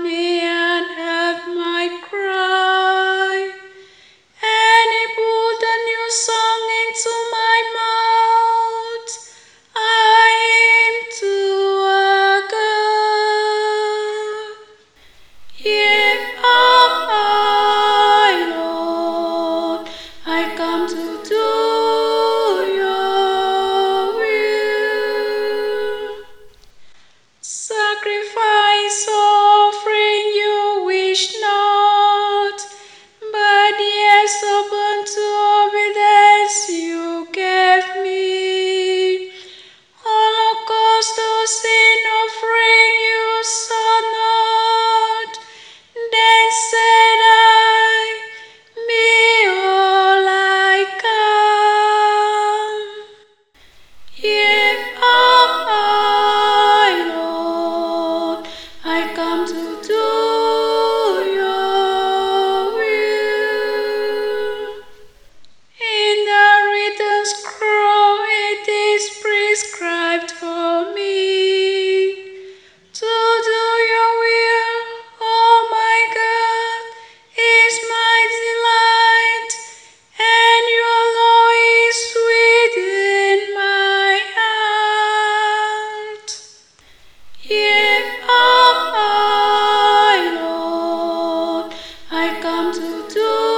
me. To come to do.